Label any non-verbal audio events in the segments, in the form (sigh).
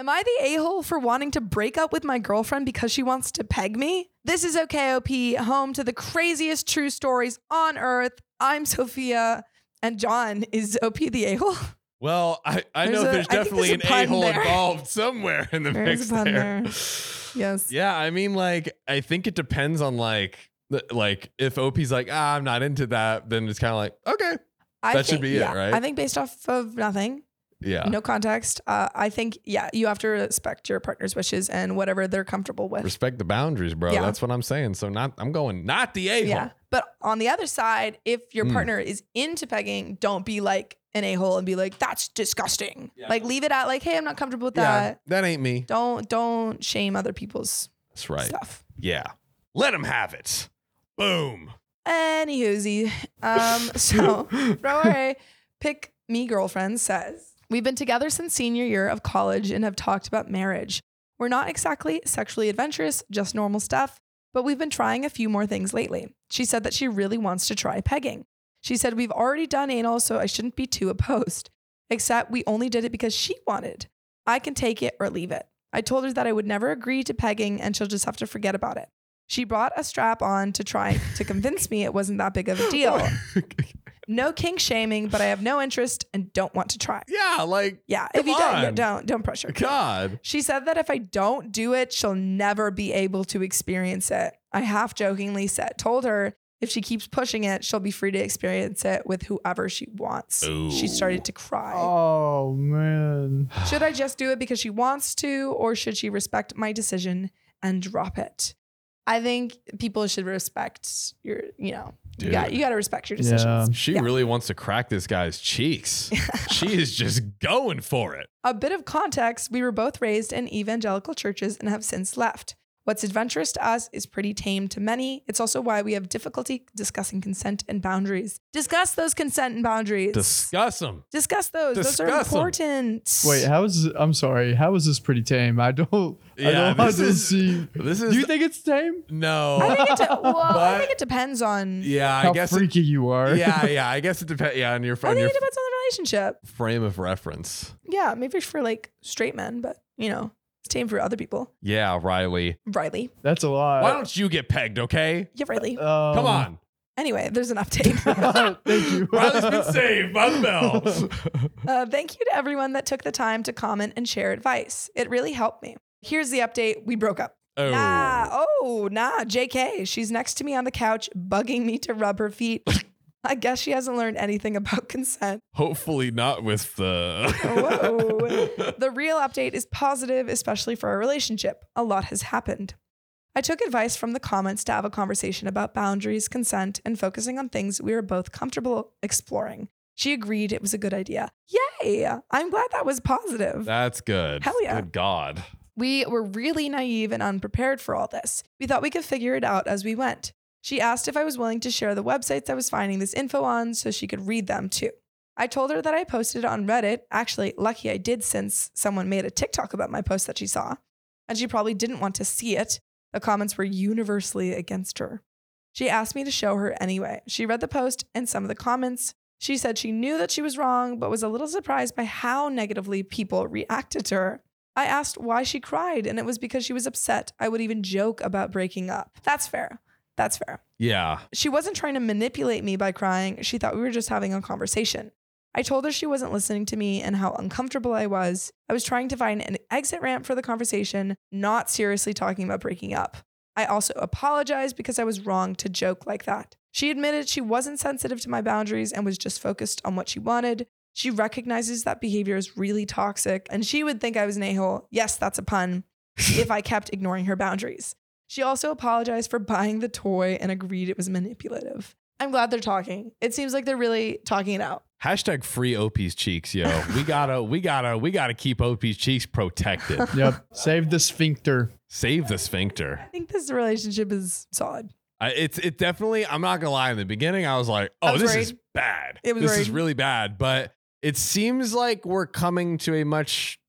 Am I the a hole for wanting to break up with my girlfriend because she wants to peg me? This is OKOP, home to the craziest true stories on earth. I'm Sophia, and John is OP the a hole. Well, I, I There's know a- there's I think definitely there's an a pun a hole there. involved somewhere in the mix a pun there. there. Yes. Yeah, I mean, like, I think it depends on like, like if OP's like, ah, I'm not into that, then it's kind of like, okay, I That should think- be it, right? I think based off of nothing, yeah, no context, uh, I think, yeah, you have to respect your partner's wishes and whatever they're comfortable with. respect the boundaries, bro. Yeah. That's what I'm saying. So not, I'm going not the a hole. Yeah. But on the other side, if your Mm. partner is into pegging, don't be like an a hole and be like, that's disgusting. Yeah. Like leave it at like, hey, I'm not comfortable with Yeah, that. that ain't me. Don't don't shame other people's That's right. stuff. Yeah, let them have it. Boom. Anywhoozy. Um, (laughs) so (laughs) Rory, pick me girlfriend says, We've been together since senior year of college and have talked about marriage. We're not exactly sexually adventurous, just normal stuff, but we've been trying a few more things lately. She said that she really wants to try pegging. She said, We've already done anal, so I shouldn't be too opposed. Except we only did it because she wanted. I can take it or leave it. I told her that I would never agree to pegging and she'll just have to forget about it. She brought a strap on to try to convince me it wasn't that big of a (laughs) deal. (laughs) No kink shaming, but I have no interest and don't want to try. yeah, like Yeah, if you don't, yeah, don't don't pressure. God. She said that if I don't do it, she'll never be able to experience it. I half jokingly said, told her if she keeps pushing it, she'll be free to experience it with whoever she wants. She started to cry. Oh man. (sighs) Should I just do it because she wants to, or should she respect my decision and drop it? I think people should respect your, you know, you Dude. got you got to respect your decisions. She Yeah. really wants to crack this guy's cheeks. (laughs) she is just going for it. A bit of context we were both raised in evangelical churches and have since left. What's adventurous to us is pretty tame to many. It's also why we have difficulty discussing consent and boundaries. Discuss those consent and boundaries. Discuss them. Discuss those. those are Discuss 'em. important. Wait, how is I'm sorry. How is this pretty tame? I don't. I Yeah, don't this want to is- see. This is Do you think it's tame? no. I think it de- (laughs) well, I think it depends on. yeah, I How guess. It, freaky you are. yeah, yeah. I guess it depends. Yeah, on your I on think your it depends on the relationship. frame of reference. Yeah, maybe for like straight men, but you know, it's tame for other people. Yeah, Riley. Riley, That's a lot. Why don't you get pegged? Okay. yeah, Riley. Um, Come on. Anyway, there's an update. (laughs) Thank you. (laughs) Riley's been saved by the bell. (laughs) Uh, thank you to everyone that took the time to comment and share advice. It really helped me. Here's the update. We broke up. oh. Nah, oh, nah, JK. She's next to me on the couch, bugging me to rub her feet. I guess she hasn't learned anything about (laughs) consent. Hopefully not with the. Whoa. (laughs) The real update is positive, especially for our relationship. A lot has happened. I took advice from the comments to have a conversation about boundaries, consent, and focusing on things we were both comfortable exploring. She agreed it was a good idea. Yay! I'm glad that was positive. That's good. Hell yeah. Good God. We were really naive and unprepared for all this. We thought we could figure it out as we went. She asked if I was willing to share the websites I was finding this info on so she could read them too. I told her that I posted it on Reddit. Actually, lucky I did since someone made a TikTok about my post that she saw. And she probably didn't want to see it. The comments were universally against her. She asked me to show her anyway. She read the post and some of the comments. She said she knew that she was wrong, but was a little surprised by how negatively people reacted to her. I asked why she cried, and it was because she was upset. I would even joke about breaking up. That's fair. That's fair. Yeah. She wasn't trying to manipulate me by crying. She thought we were just having a conversation. I told her she wasn't listening to me and how uncomfortable I was. I was trying to find an exit ramp for the conversation, not seriously talking about breaking up. I also apologized because I was wrong to joke like that. She admitted she wasn't sensitive to my boundaries and was just focused on what she wanted. She recognizes that behavior is really toxic, and she would think I was an a hole. Yes, that's a pun. (laughs) if I kept ignoring her boundaries. She also apologized for buying the toy and agreed it was manipulative. I'm glad they're talking. It seems like they're really talking it out. Hashtag free OP's cheeks, yo. (laughs) We gotta, we gotta, we gotta keep OP's cheeks protected. (laughs) Yep. Save the sphincter. Save the sphincter. I think this relationship is solid. I, it's it definitely. I'm not gonna lie. In the beginning, I was like, "Oh, was this is bad. It was this is really bad." But it seems like we're coming to a much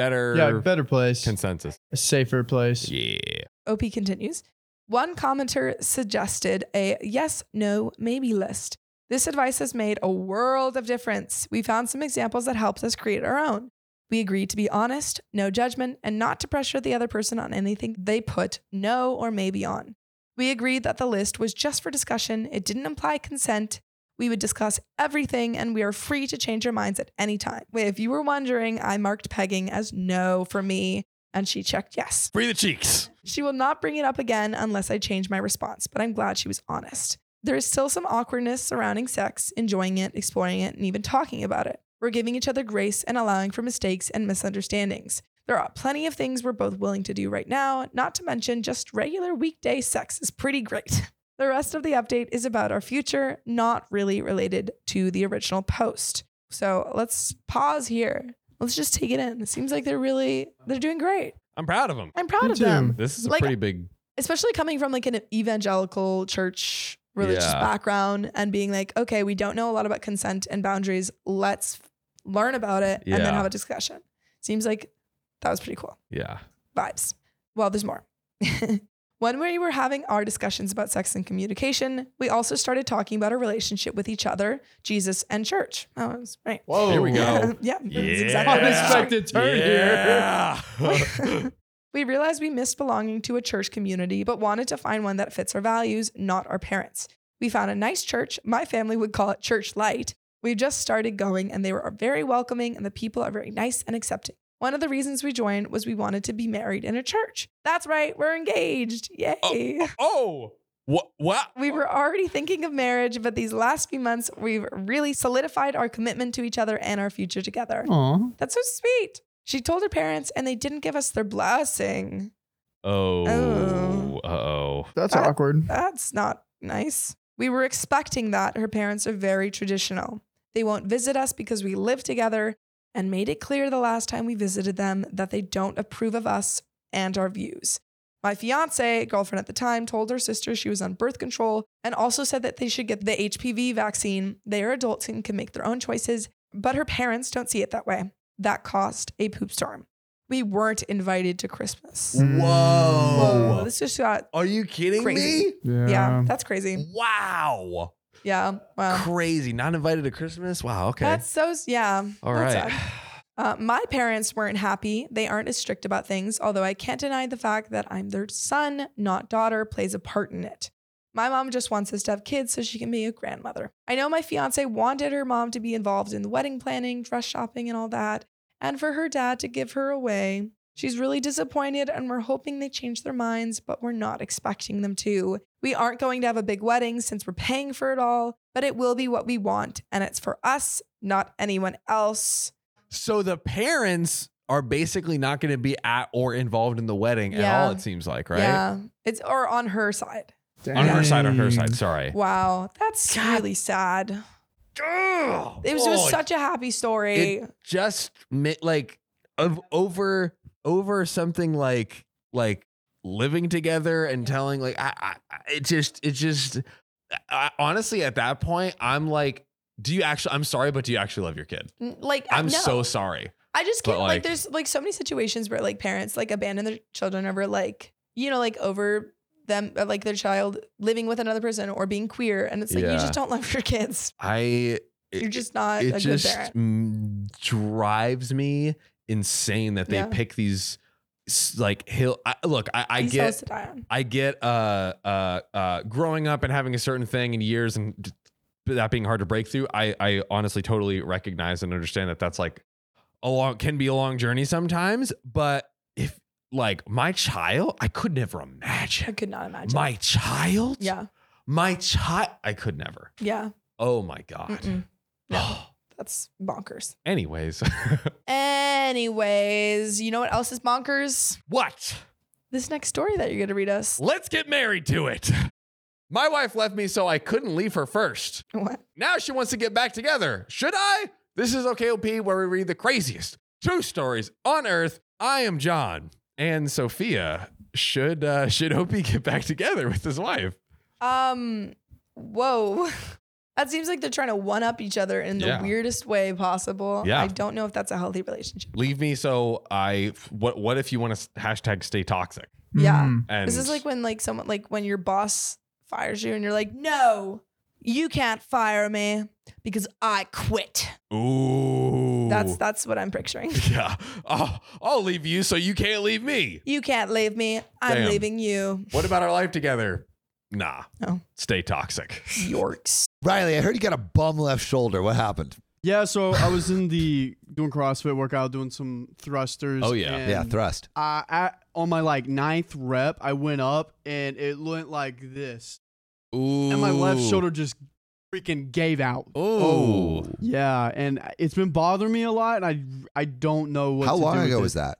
better Yeah, better place. consensus. A safer place. Yeah. OP continues. One commenter suggested a yes, no, maybe list. This advice has made a world of difference. We found some examples that helped us create our own. We agreed to be honest, no judgment, and not to pressure the other person on anything they put no or maybe on. We agreed that the list was just for discussion, it didn't imply consent. We would discuss everything, and we are free to change our minds at any time. If you were wondering, I marked pegging as no for me, and she checked yes. Free the cheeks. She will not bring it up again unless I change my response, but I'm glad she was honest. There is still some awkwardness surrounding sex, enjoying it, exploring it, and even talking about it. We're giving each other grace and allowing for mistakes and misunderstandings. There are plenty of things we're both willing to do right now, not to mention just regular weekday sex is pretty great. (laughs) The rest of the update is about our future, not really related to the original post. So let's pause here. Let's just take it in. It seems like they're really they're doing great. I'm proud of them. I'm proud Me of them. This is a Like- pretty big. especially coming from like an evangelical church religious Yeah. background and being like, okay, we don't know a lot about consent and boundaries. Let's learn about it and then have a discussion. Seems like that was pretty cool. Yeah. Vibes. Well, there's more. (laughs) when we were having our discussions about sex and communication, we also started talking about our relationship with each other, Jesus, and church. Oh, that was right. Whoa. Here we go. (laughs) yeah, Yeah. exactly what it is. Unexpected turn Yeah. (laughs) (laughs) we realized we missed belonging to a church community, but wanted to find one that fits our values, not our parents. We found a nice church. My family would call it Church Light. We just started going and they were very welcoming and the people are very nice and accepting. One of the reasons we joined was we wanted to be married in a church. That's right, we're engaged. Oh, Yay. oh. oh. What? What? We were already thinking of marriage, but these last few months, we've really solidified our commitment to each other and our future together. Aw. That's so sweet. She told her parents, and they didn't give us their blessing. Oh. Oh. Oh. That's That- awkward. That's not nice. We were expecting that. Her parents are very traditional. They won't visit us because we live together and made it clear the last time we visited them that they don't approve of us and our views. My fiance, girlfriend at the time, told her sister she was on birth control and also said that they should get the HPV vaccine. They are adults and can make their own choices, but her parents don't see it that way. That caused a poop storm. We weren't invited to Christmas. Whoa, this just got, Are you kidding Crazy. me? Yeah. yeah, that's crazy. Wow. Yeah, wow. Crazy. Not invited to Christmas? Wow. Okay. That's so yeah. All right. sad. Uh, my parents weren't happy. They aren't as strict about things, although I can't deny the fact that I'm their son, not daughter, plays a part in it. My mom just wants us to have kids so she can be a grandmother. I know my fiance wanted her mom to be involved in the wedding planning, dress shopping, and all that, and for her dad to give her away. She's really disappointed, and we're hoping they change their minds, but we're not expecting them to. We aren't going to have a big wedding since we're paying for it all, but it will be what we want, and it's for us, not anyone else. So the parents are basically not going to be at or involved in the wedding at Yeah. all, it seems like, right? Yeah. It's or on her side. On her side, on her side. Sorry. Wow. That's God. really sad. Ugh. It was just such a happy story. it just mi- like of over over something like like living together and telling like I, I it just it just I, honestly at that point I'm like do you actually I'm sorry but do you actually love your kid like I'm no. so sorry I just can't like, like- there's like so many situations where like parents like abandon their children over like you know like over them uh, like their child living with another person or being queer and it's like you just don't love your kids. I You're just not it a just good parent. mm, drives me insane that they Yeah. pick these like hill I, look I, I get hills to die on. I get uh uh uh growing up and having a certain thing in years and that being hard to break through. I I honestly totally recognize and understand that that's like a long can be a long journey sometimes. But if like my child, I could never imagine I could not imagine. my child. yeah. my child. I could never. Yeah. Oh my god. No. That's bonkers. Anyways, (laughs) Anyways, you know what else is bonkers? what? This next story that you're going to read us. Let's get married to it. My wife left me so I couldn't leave her first. What? Now she wants to get back together. Should I? This is OKOP where we read the craziest true stories on earth. I am John and Sophia. Should uh, should OP get back together with his wife? Um, whoa. (laughs) That seems like they're trying to one up each other in the Yeah. weirdest way possible. Yeah. I don't know if that's a healthy relationship. Leave me so I. What what if you want to hashtag stay toxic? Yeah. Mm. And This is like when like someone like when your boss fires you and you're like, "No, you can't fire me because I quit." ooh That's that's what I'm picturing. (laughs) yeah. Oh, I'll leave you so you can't leave me. You can't leave me. I'm Damn. leaving you. What about our life together? Nah. No. Stay toxic. Yorks. (laughs) Riley, I heard you got a bum left shoulder. What happened? Yeah, so I was in the doing CrossFit workout, doing some thrusters. Oh, yeah. yeah, thrust. uh, at, on my like ninth rep, I went up and it went like this, Ooh. and my left shoulder just freaking gave out. Ooh. Yeah, and it's been bothering me a lot, and I I don't know what. How to long do with ago it. was that?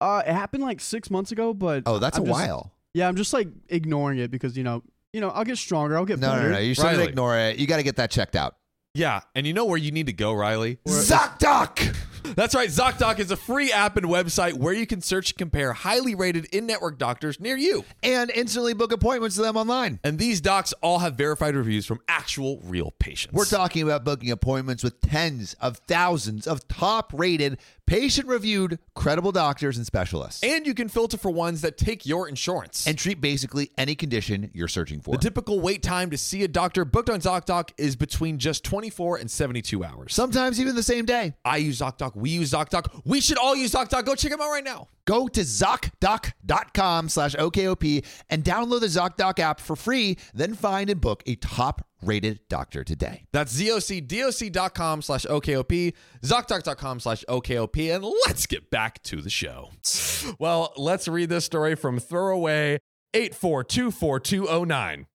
Uh, it happened like six months ago, but Oh, that's I'm a just- while. Yeah, I'm just like ignoring it because you know, you know, I'll get stronger, I'll get No, better. no, no. You shouldn't Riley. ignore it. You got to get that checked out. Yeah, and you know where you need to go, Riley? ZocDoc. That's right. ZocDoc is a free app and website where you can search and compare highly rated in-network doctors near you. And instantly book appointments to them online. And these docs all have verified reviews from actual real patients. We're talking about booking appointments with tens of thousands of top rated, patient reviewed, credible doctors and specialists. and you can filter for ones that take your insurance. And treat basically any condition you're searching for. the typical wait time to see a doctor booked on ZocDoc is between just 24 and 72 hours. Sometimes even the same day. I use ZocDoc. We use ZocDoc. We should all use ZocDoc. Go check them out right now. Go to ZocDoc.com slash OKOP and download the ZocDoc app for free. Then find and book a top rated doctor today. That's zocdoc.com slash OKOP, ZocDoc.com slash OKOP, and let's get back to the show. Well, let's read this story from Throwaway 84242009.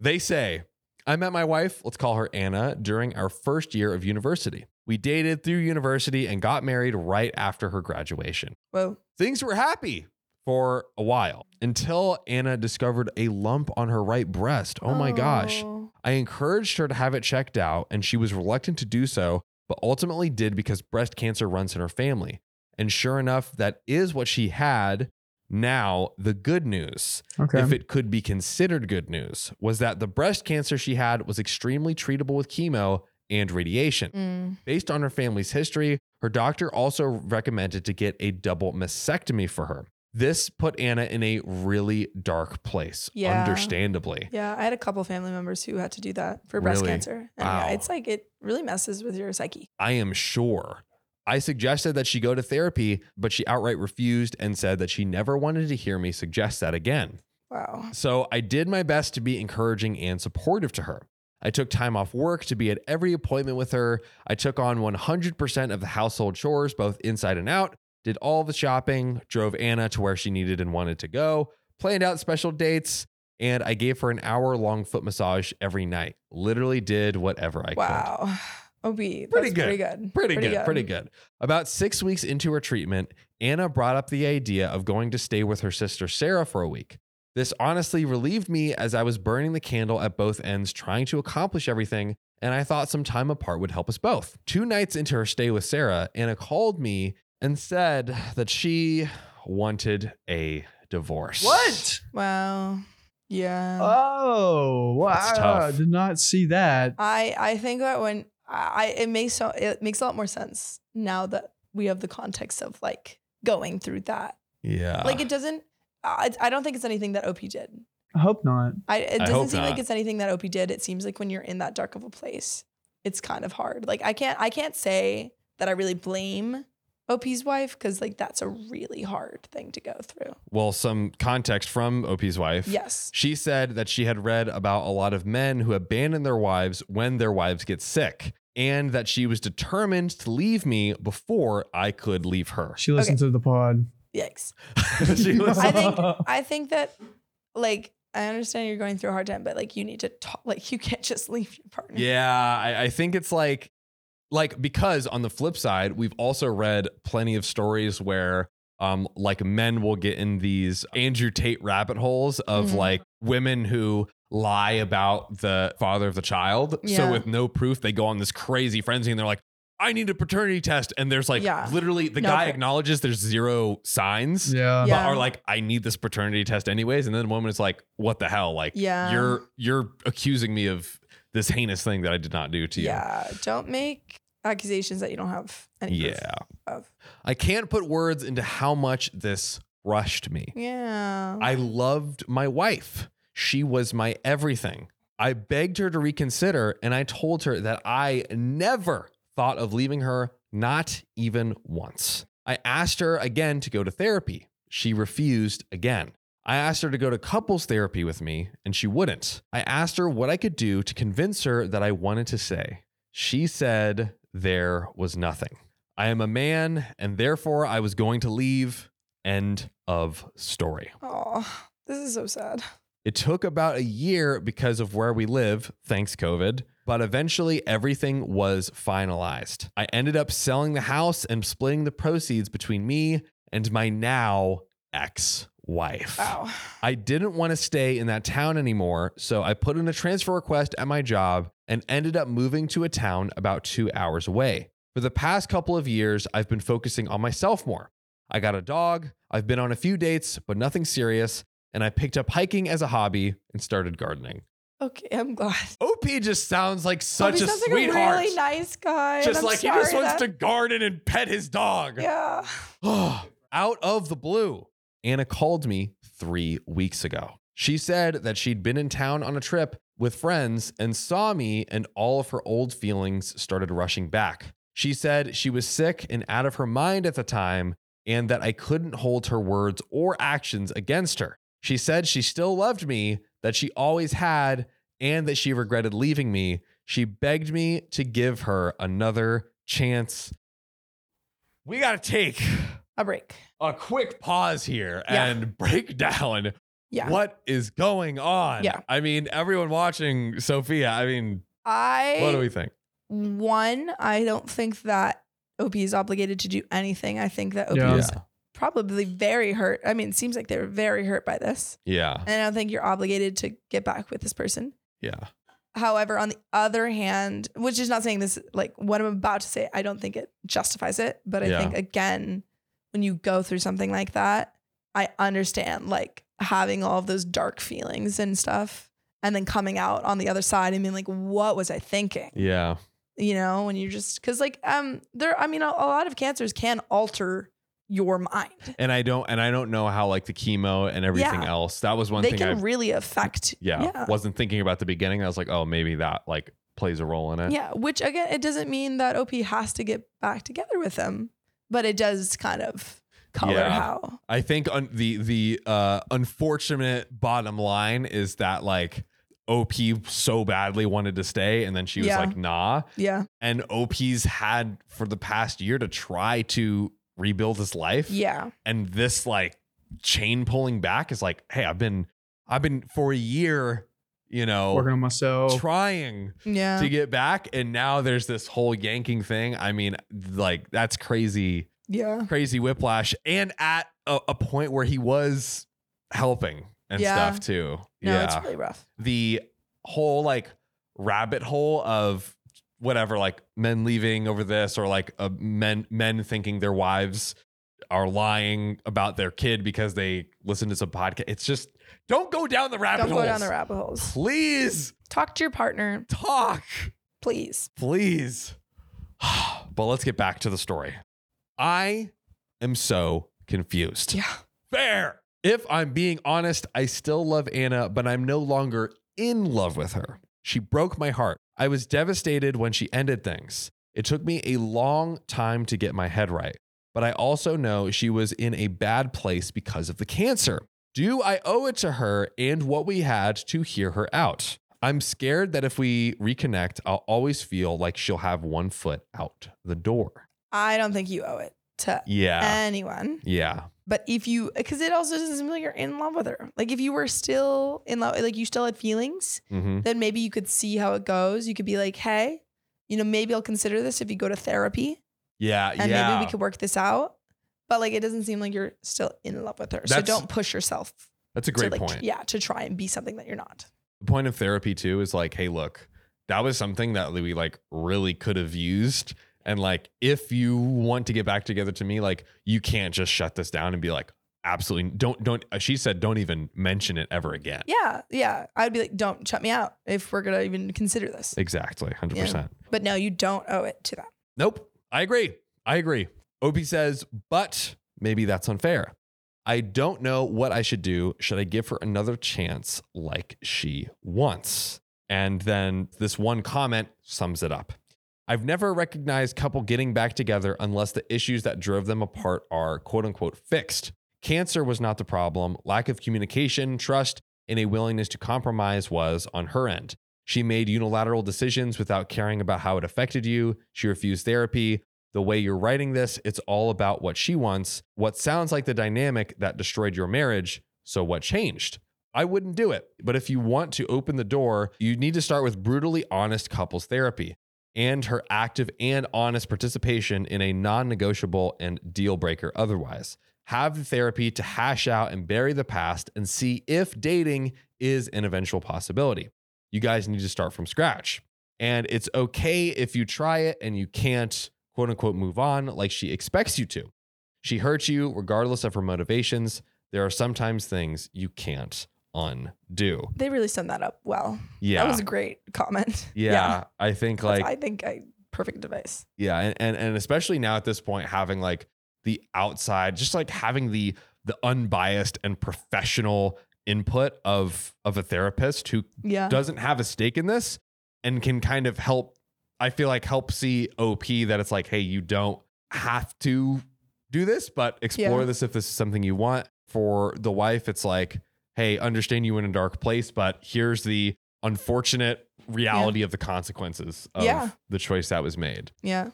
They say, I met my wife, let's call her Anna, during our first year of university. We dated through university and got married right after her graduation. Well, Things were happy for a while until Anna discovered a lump on her right breast. Oh my gosh. Oh. I encouraged her to have it checked out, and she was reluctant to do so, but ultimately did because breast cancer runs in her family. And sure enough, that is what she had. Now, the good news, Okay. if it could be considered good news, was that the breast cancer she had was extremely treatable with chemo and radiation. Mm. Based on her family's history, her doctor also recommended to get a double mastectomy for her. This put Anna in a really dark place, Yeah. understandably. Yeah, I had a couple family members who had to do that for breast Really? cancer. And Wow. yeah, it's like it really messes with your psyche. I am sure. I suggested that she go to therapy, but she outright refused and said that she never wanted to hear me suggest that again. Wow. So I did my best to be encouraging and supportive to her. I took time off work to be at every appointment with her. I took on 100% of the household chores, both inside and out, did all the shopping, drove Anna to where she needed and wanted to go, planned out special dates, and I gave her an hour long foot massage every night. Literally did whatever I could. Wow. Oh, OB. Pretty good. Pretty good. Pretty, good, Pretty good. About six weeks into her treatment, Anna brought up the idea of going to stay with her sister Sarah for a week. This honestly relieved me as I was burning the candle at both ends, trying to accomplish everything, and I thought some time apart would help us both. Two nights into her stay with Sarah, Anna called me and said that she wanted a divorce. What? Wow. Yeah. Oh, wow! That's I tough. did not see that. I I think that when I it makes so it makes a lot more sense now that we have the context of like going through that. Yeah. like it doesn't. I, I don't think it's anything that OP did. I hope not. I it doesn't hope seem like it's anything that OP did. It seems like when you're in that dark of a place, it's kind of hard. Like I can't I can't say that I really blame OP's wife because like that's a really hard thing to go through. well, some context from OP's wife. Yes. She said that she had read about a lot of men who abandon their wives when their wives get sick, and that she was determined to leave me before I could leave her. She listened to the pod. Yikes. (laughs) She was- I think (laughs) I think that like I understand you're going through a hard time, but like you need to talk. Like you can't just leave your partner. yeah, I, I think it's like, like because on the flip side, we've also read plenty of stories where. Um, like men will get in these Andrew Tate rabbit holes of Mhm. like women who lie about the father of the child. So with no proof, they go on this crazy frenzy and they're like, I need a paternity test. And there's like Yeah. literally the No guy proof. acknowledges there's zero signs. Yeah. But Yeah. are like, I need this paternity test anyways. And then the woman is like, what the hell? Like Yeah. you're you're accusing me of this heinous thing that I did not do to you. Yeah. Don't make accusations that you don't have any proof Yeah. of. I can't put words into how much this rushed me. Yeah. I loved my wife. She was my everything. I begged her to reconsider and I told her that I never thought of leaving her Not even once. I asked her again to go to therapy. She refused again. I asked her to go to couples therapy with me, and she wouldn't. I asked her what I could do to convince her that I wanted to say. She said there was nothing. I am a man, and therefore I was going to leave. End of story. Oh, this is so sad. It took about a year because of where we live, thanks COVID, but eventually everything was finalized. I ended up selling the house and splitting the proceeds between me and my now ex wife. Wow. I didn't want to stay in that town anymore, so I put in a transfer request at my job and ended up moving to a town about two hours away. For the past couple of years, I've been focusing on myself more. I got a dog, I've been on a few dates, but nothing serious, and I picked up hiking as a hobby and started gardening. Okay, I'm glad. OP just sounds like such Bobby a sounds like sweetheart. a really nice guy. just like he just wants that- to garden and pet his dog. Yeah. (sighs) Out of the blue, Anna called me three weeks ago. She said that she'd been in town on a trip with friends and saw me, and all of her old feelings started rushing back. She said she was sick and out of her mind at the time, and that I couldn't hold her words or actions against her. She said she still loved me, that she always had, and that she regretted leaving me. She begged me to give her another chance. We got to take A break. a quick pause here Yeah. and break down Yeah. what is going on. Yeah. I mean, everyone watching Sophia, I mean, I what do we think? one, I don't think that OP is obligated to do anything. I think that OP Yeah. is probably very hurt. I mean, it seems like they're very hurt by this. Yeah. And I don't think you're obligated to get back with this person. Yeah. However, on the other hand, which is not saying this, like what I'm about to say, I don't think it justifies it. But I Yeah. think, again, when you go through something like that, I understand like having all of those dark feelings and stuff. And then coming out on the other side and being like, what was I thinking? Yeah. You know, when you're just, cause like, um, there, I mean, a, a lot of cancers can alter your mind. And I don't and I don't know how like the chemo and everything Yeah. else. That was one they thing can I really affect. yeah, Yeah. wasn't thinking about the beginning. I was like, oh, maybe that like plays a role in it. Yeah, which again, it doesn't mean that OP has to get back together with him, but it does kind of color Yeah. how. I think on the the uh, unfortunate bottom line is that like OP so badly wanted to stay, and then she was Yeah. like, "Nah." Yeah, And OP's had for the past year to try to rebuild his life, yeah, and this like chain pulling back is like, "Hey, I've been, I've been for a year, you know, Working on myself. trying yeah. to get back, and now there's this whole yanking thing. I mean, like that's crazy." yeah. crazy whiplash and at a, a point where he was helping and Yeah. stuff too. No, yeah. it's really rough. the whole like rabbit hole of whatever like men leaving over this or like uh, men men thinking their wives are lying about their kid because they listen to some podcast. It's just don't go down the rabbit Don't hole. go down the rabbit holes. Please Talk to your partner, talk. please. Please. (sighs) but let's get back to the story. I am so confused. Yeah. Fair. If I'm being honest, I still love Anna, but I'm no longer in love with her. She broke my heart. I was devastated when she ended things. It took me a long time to get my head right, but I also know she was in a bad place because of the cancer. Do I owe it to her and what we had to hear her out? I'm scared that if we reconnect, I'll always feel like she'll have one foot out the door. I don't think you owe it to Yeah. anyone. Yeah. But if you, because it also doesn't seem like you're in love with her. Like if you were still in love, like you still had feelings, hmm then maybe you could see how it goes. You could be like, hey, you know, maybe I'll consider this if you go to therapy Yeah. and yeah. maybe we could work this out. But like it doesn't seem like you're still in love with her. so don't push yourself That's a great like, point. yeah, to try and be something that you're not. the point of therapy too is like, hey, look, that was something that we like really could have used. And like, if you want to get back together to me, like, you can't just shut this down and be like, absolutely don't, don't. uh, She said, don't even mention it ever again. Yeah, yeah. I'd be like, don't shut me out if we're gonna even consider this. Exactly. 100%. But no, you don't owe it to them. Nope. I agree. I agree. OP says, but maybe that's unfair. I don't know what I should do. Should I give her another chance like she wants? And then this one comment sums it up. I've never recognized couple getting back together unless the issues that drove them apart are quote unquote fixed. Cancer was not the problem. Lack of communication, trust, and a willingness to compromise was on her end. She made unilateral decisions without caring about how it affected you. She refused therapy. The way you're writing this, it's all about what she wants, what sounds like the dynamic that destroyed your marriage. So, what changed? I wouldn't do it. But if you want to open the door, you need to start with brutally honest couples therapy and her active and honest participation in a non negotiable and deal breaker otherwise. Have the therapy to hash out and bury the past and see if dating is an eventual possibility. You guys need to start from scratch. And it's okay if you try it and you can't, quote unquote, move on like she expects you to. She hurts you regardless of her motivations. There are sometimes things you can't undo. They really summed that up well. Yeah. That was a great comment. (laughs) yeah, I think like I think I perfect device. Yeah, and, and and especially now at this point, having like the outside, just like having the the unbiased and professional input of of a therapist who Yeah. doesn't have a stake in this and can kind of help. I feel like help see OP that it's like, hey, you don't have to do this, but explore Yeah. this if this is something you want. For the wife, it's like, hey, understand you in a dark place, but here's the unfortunate reality of the consequences of Yeah. the choice that was made. (sighs) yeah.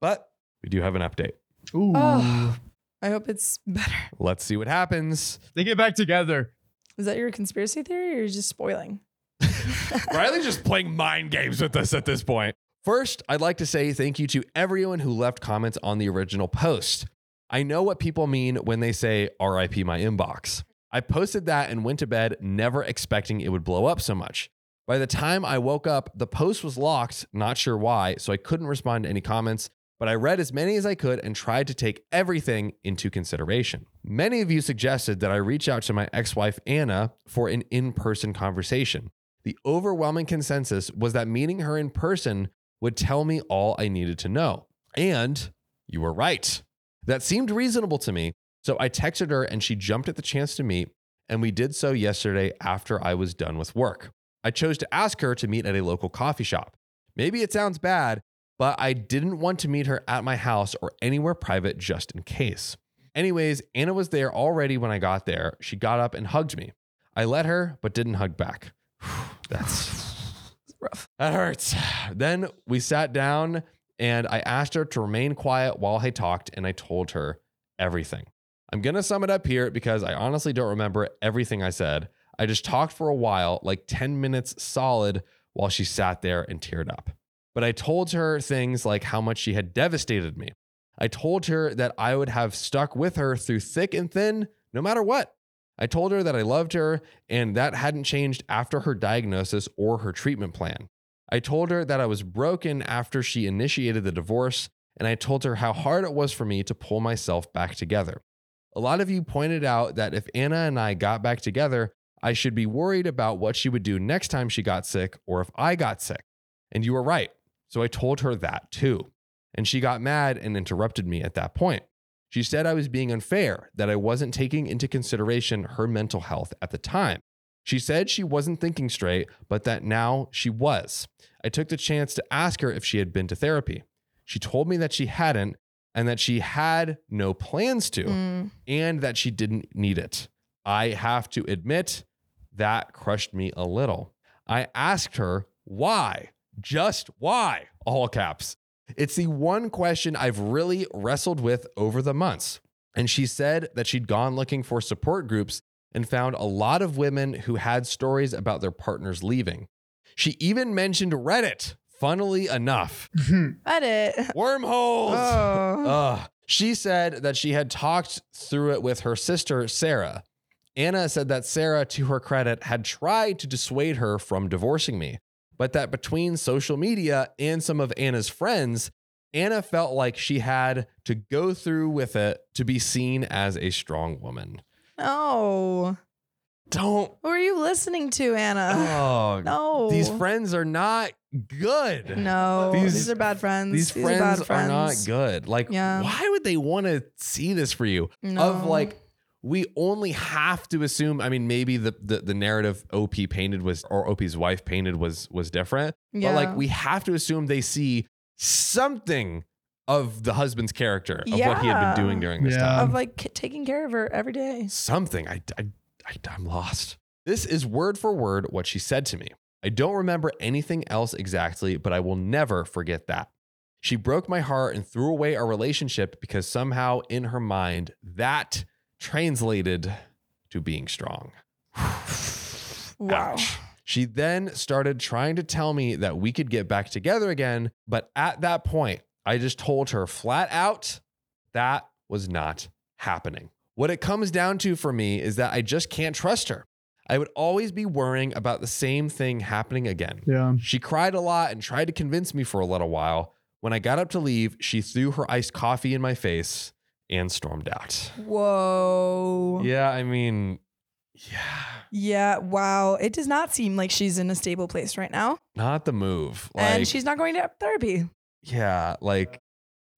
But we do have an update. Ooh. Oh. I hope it's better. Let's see what happens. They get back together. Is that your conspiracy theory or you're just spoiling? (laughs) Riley's just playing mind games with us at this point. First, I'd like to say thank you to everyone who left comments on the original post. I know what people mean when they say RIP my inbox. I posted that and went to bed never expecting it would blow up so much. By the time I woke up, the post was locked, not sure why, so I couldn't respond to any comments, but I read as many as I could and tried to take everything into consideration. Many of you suggested that I reach out to my ex wife, Anna, for an in person conversation. The overwhelming consensus was that meeting her in person would tell me all I needed to know. And you were right. That seemed reasonable to me. So I texted her and she jumped at the chance to meet, and we did so yesterday after I was done with work. I chose to ask her to meet at a local coffee shop. Maybe it sounds bad, but I didn't want to meet her at my house or anywhere private just in case. Anyways, Anna was there already when I got there. She got up and hugged me. I let her, but didn't hug back. (sighs) That's (sighs) rough. that hurts. Then we sat down and I asked her to remain quiet while I talked and I told her everything. I'm going to sum it up here because I honestly don't remember everything I said. I just talked for a while, like 10 minutes solid, while she sat there and teared up. But I told her things like how much she had devastated me. I told her that I would have stuck with her through thick and thin, no matter what. I told her that I loved her and that hadn't changed after her diagnosis or her treatment plan. I told her that I was broken after she initiated the divorce, and I told her how hard it was for me to pull myself back together. A lot of you pointed out that if Anna and I got back together, I should be worried about what she would do next time she got sick or if I got sick. And you were right. So I told her that too. And she got mad and interrupted me at that point. She said I was being unfair, that I wasn't taking into consideration her mental health at the time. She said she wasn't thinking straight, but that now she was. I took the chance to ask her if she had been to therapy. She told me that she hadn't and that she had no plans to Mm. and that she didn't need it. I have to admit that crushed me a little. I asked her why, just why, all caps. It's the one question I've really wrestled with over the months. And she said that she'd gone looking for support groups and found a lot of women who had stories about their partners leaving. She even mentioned Reddit, funnily enough. (laughs) Reddit. Wormholes. Oh. Ugh. She said that she had talked through it with her sister, Sarah. Anna said that Sarah, to her credit, had tried to dissuade her from divorcing me, but that between social media and some of Anna's friends, Anna felt like she had to go through with it to be seen as a strong woman. No. Don't. Who are you listening to, Anna? Oh, no. these friends are not good. No. These- These, are bad friends. These, are friends bad are friends. not good. Like, Yeah. why would they want to see this for you? No. Of like, we only have to assume. I mean, maybe the the, the narrative OP painted was or OP's wife painted was was different, Yeah. but like we have to assume they see something of the husband's character of what he had been doing during this Yeah. time. of like k- taking care of her every day. something. I, I, I, I'm lost. This is word for word what she said to me. I don't remember anything else exactly, but I will never forget that. She broke my heart and threw away our relationship because somehow in her mind that translated to being strong. Wow. Ouch. She then started trying to tell me that we could get back together again, but at that point, I just told her flat out that was not happening. What it comes down to for me is that I just can't trust her. I would always be worrying about the same thing happening again. Yeah. She cried a lot and tried to convince me for a little while. When I got up to leave, she threw her iced coffee in my face and stormed out. Whoa. Yeah, I mean, yeah, Yeah. Wow. It does not seem like she's in a stable place right now. not the move. Like, and she's not going to therapy. yeah, like,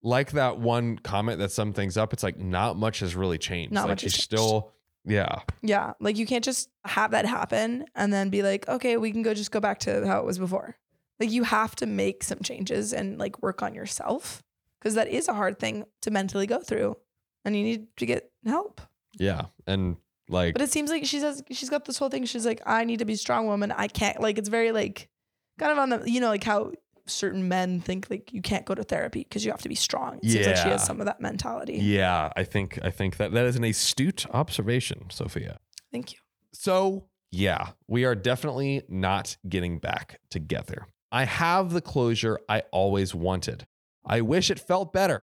like that one comment that sum things up. It's like not much has really changed. Not like much she's changed. still, yeah, Yeah. Like you can't just have that happen and then be like, okay, we can go just go back to how it was before. Like you have to make some changes and like work on yourself because that is a hard thing to mentally go through and you need to get help. yeah, and like, But it seems like she says she's got this whole thing. She's like, I need to be a strong woman. I can't like it's very like kind of on the you know, like how certain men think like you can't go to therapy because you have to be strong. It seems like she has some of that mentality. yeah, I think I think that that is an astute observation, Sophia. Thank you. So, yeah, we are definitely not getting back together. I have the closure I always wanted. I wish it felt better.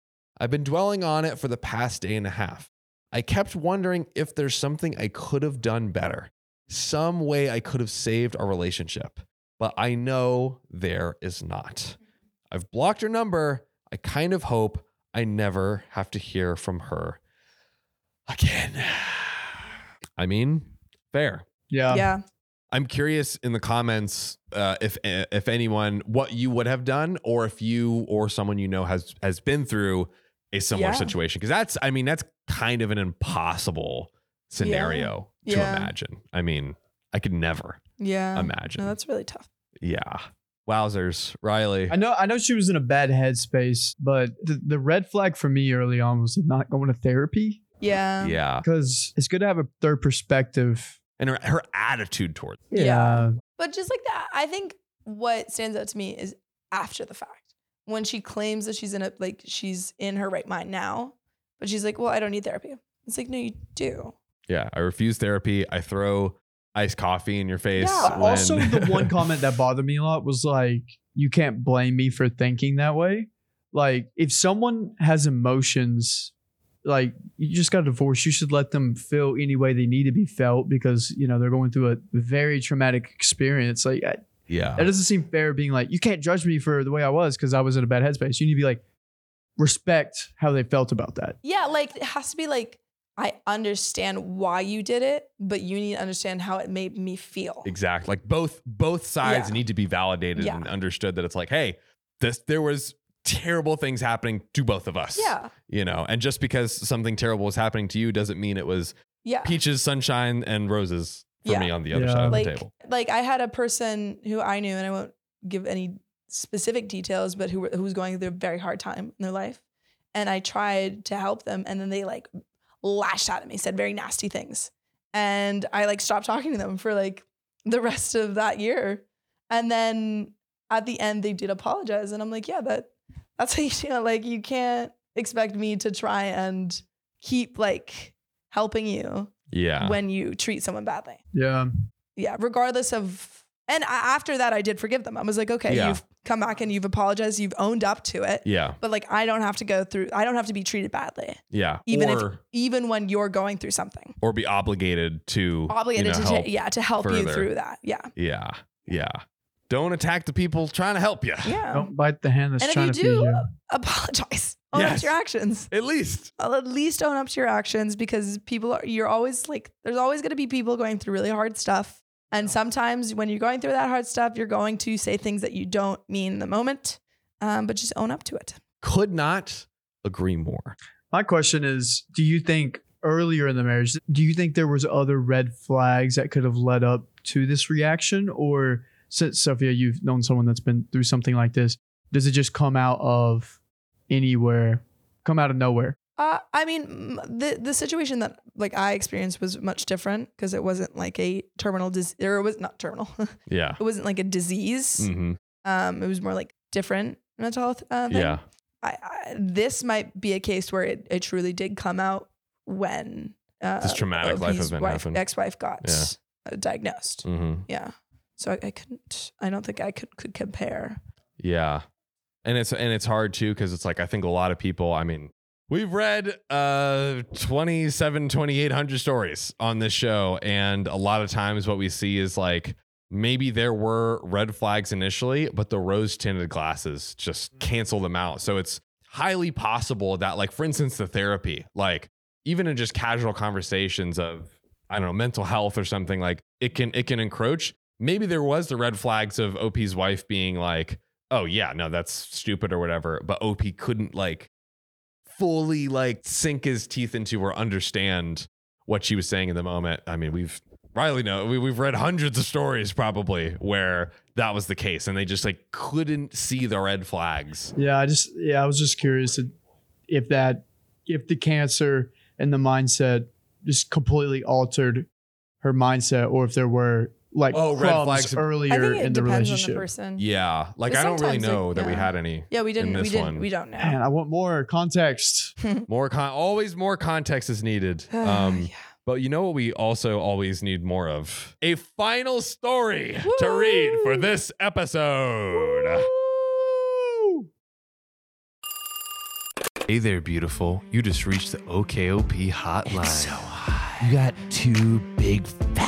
I've been dwelling on it for the past day and a half. I kept wondering if there's something I could have done better, some way I could have saved our relationship, but I know there is not. I've blocked her number. I kind of hope I never have to hear from her again. (sighs) I mean, fair. Yeah. yeah. I'm curious in the comments uh, if if anyone what you would have done, or if you or someone you know has has been through a similar Yeah. situation. Because that's, I mean, that's kind of an impossible scenario to Yeah. imagine. I mean, I could never Yeah. imagine. No, that's really tough. yeah, wowzers, Riley. I know I know she was in a bad headspace, but the, the red flag for me early on was not going to therapy Yeah. yeah, because it's good to have a third perspective. and her, her attitude towards Yeah. But just like that, I think what stands out to me is after the fact. When she claims that she's in a like she's in her right mind now, but she's like, Well, I don't need therapy. It's like, no, you do. yeah. I refuse therapy. I throw iced coffee in your face. Yeah, when- Also, the (laughs) one comment that bothered me a lot was like, "You can't blame me for thinking that way." Like, if someone has emotions, like you just got divorced, you should let them feel any way they need to be felt because you know they're going through a very traumatic experience. Like, I, yeah, that doesn't seem fair. Being like, you can't judge me for the way I was because I was in a bad headspace. You need to be like, respect how they felt about that. Yeah, like it has to be like, I understand why you did it, but you need to understand how it made me feel. Exactly. Like both both sides Yeah. need to be validated Yeah. and understood that it's like, hey, this there was terrible things happening to both of us. Yeah. You know, and just because something terrible was happening to you doesn't mean it was Yeah. peaches, sunshine, and roses for Yeah. me on the other Yeah. side of like the table. like I had a person who I knew, and I won't give any specific details, but who who was going through a very hard time in their life, and I tried to help them, and then they like lashed out at me, said very nasty things, and I like stopped talking to them for like the rest of that year, and then at the end they did apologize, and I'm like, yeah, that that's how you (laughs) do it. Like you can't expect me to try and keep like helping you Yeah. when you treat someone badly Yeah. yeah, regardless of. And after that, I did forgive them. I was like, okay, Yeah. you've come back and you've apologized, you've owned up to it. yeah. But like, I don't have to go through. I don't have to be treated badly, Yeah. even or if even when you're going through something. or be obligated to Obligated you know, to, ta- help. yeah, to help you through that. Yeah, Yeah. Yeah. Don't attack the people trying to help you. yeah. Don't bite the hand that's and if trying you to feed do, you. apologize. (laughs) Own up Yes. to your actions. At least. I'll at least own up to your actions because people are. You're always like, there's always going to be people going through really hard stuff. And sometimes when you're going through that hard stuff, you're going to say things that you don't mean in the moment, um, but just own up to it. Could not agree more. My question is, do you think earlier in the marriage, do you think there was other red flags that could have led up to this reaction? Or since Sophia, you've known someone that's been through something like this, does it just come out of anywhere, come out of nowhere? Uh, I mean, the the situation that like I experienced was much different because it wasn't like a terminal disease, or it was not terminal. (laughs) Yeah. it wasn't like a disease. hmm Um, it was more like different mental health. Uh, thing. Yeah. I, I, this might be a case where it, it truly did come out when uh, This traumatic life event wife, happened. ex-wife got Yeah. uh, diagnosed. hmm Yeah. So I, I couldn't. I don't think I could could compare. Yeah. And it's and it's hard too because it's like I think a lot of people, I mean, we've read uh 27 2800 stories on this show and a lot of times what we see is like maybe there were red flags initially, but the rose tinted glasses just cancel them out. So it's highly possible that like for instance the therapy, like even in just casual conversations of I don't know, mental health or something like it can it can encroach. Maybe there was the red flags of OP's wife being like, "Oh yeah, no, that's stupid" or whatever, but OP couldn't like fully like sink his teeth into or understand what she was saying in the moment. I mean, we've Riley know we, we've read hundreds of stories probably where that was the case, and they just like couldn't see the red flags. Yeah, I just yeah, I was just curious if that if the cancer and the mindset just completely altered her mindset, or if there were like Oh, red crumbs flags. I earlier think it in the depends on the relationship. person. Yeah, like I don't really sometimes, like, know that we had any Yeah, we didn't. this We didn't. one. We don't know. Man, I want more context. (laughs) more con. Always more context is needed. (sighs) Um, Yeah. But you know what we also always need more of? A final story to read for this episode. Hey there, beautiful. You just reached the OKOP hotline. hot. You got two big, fat,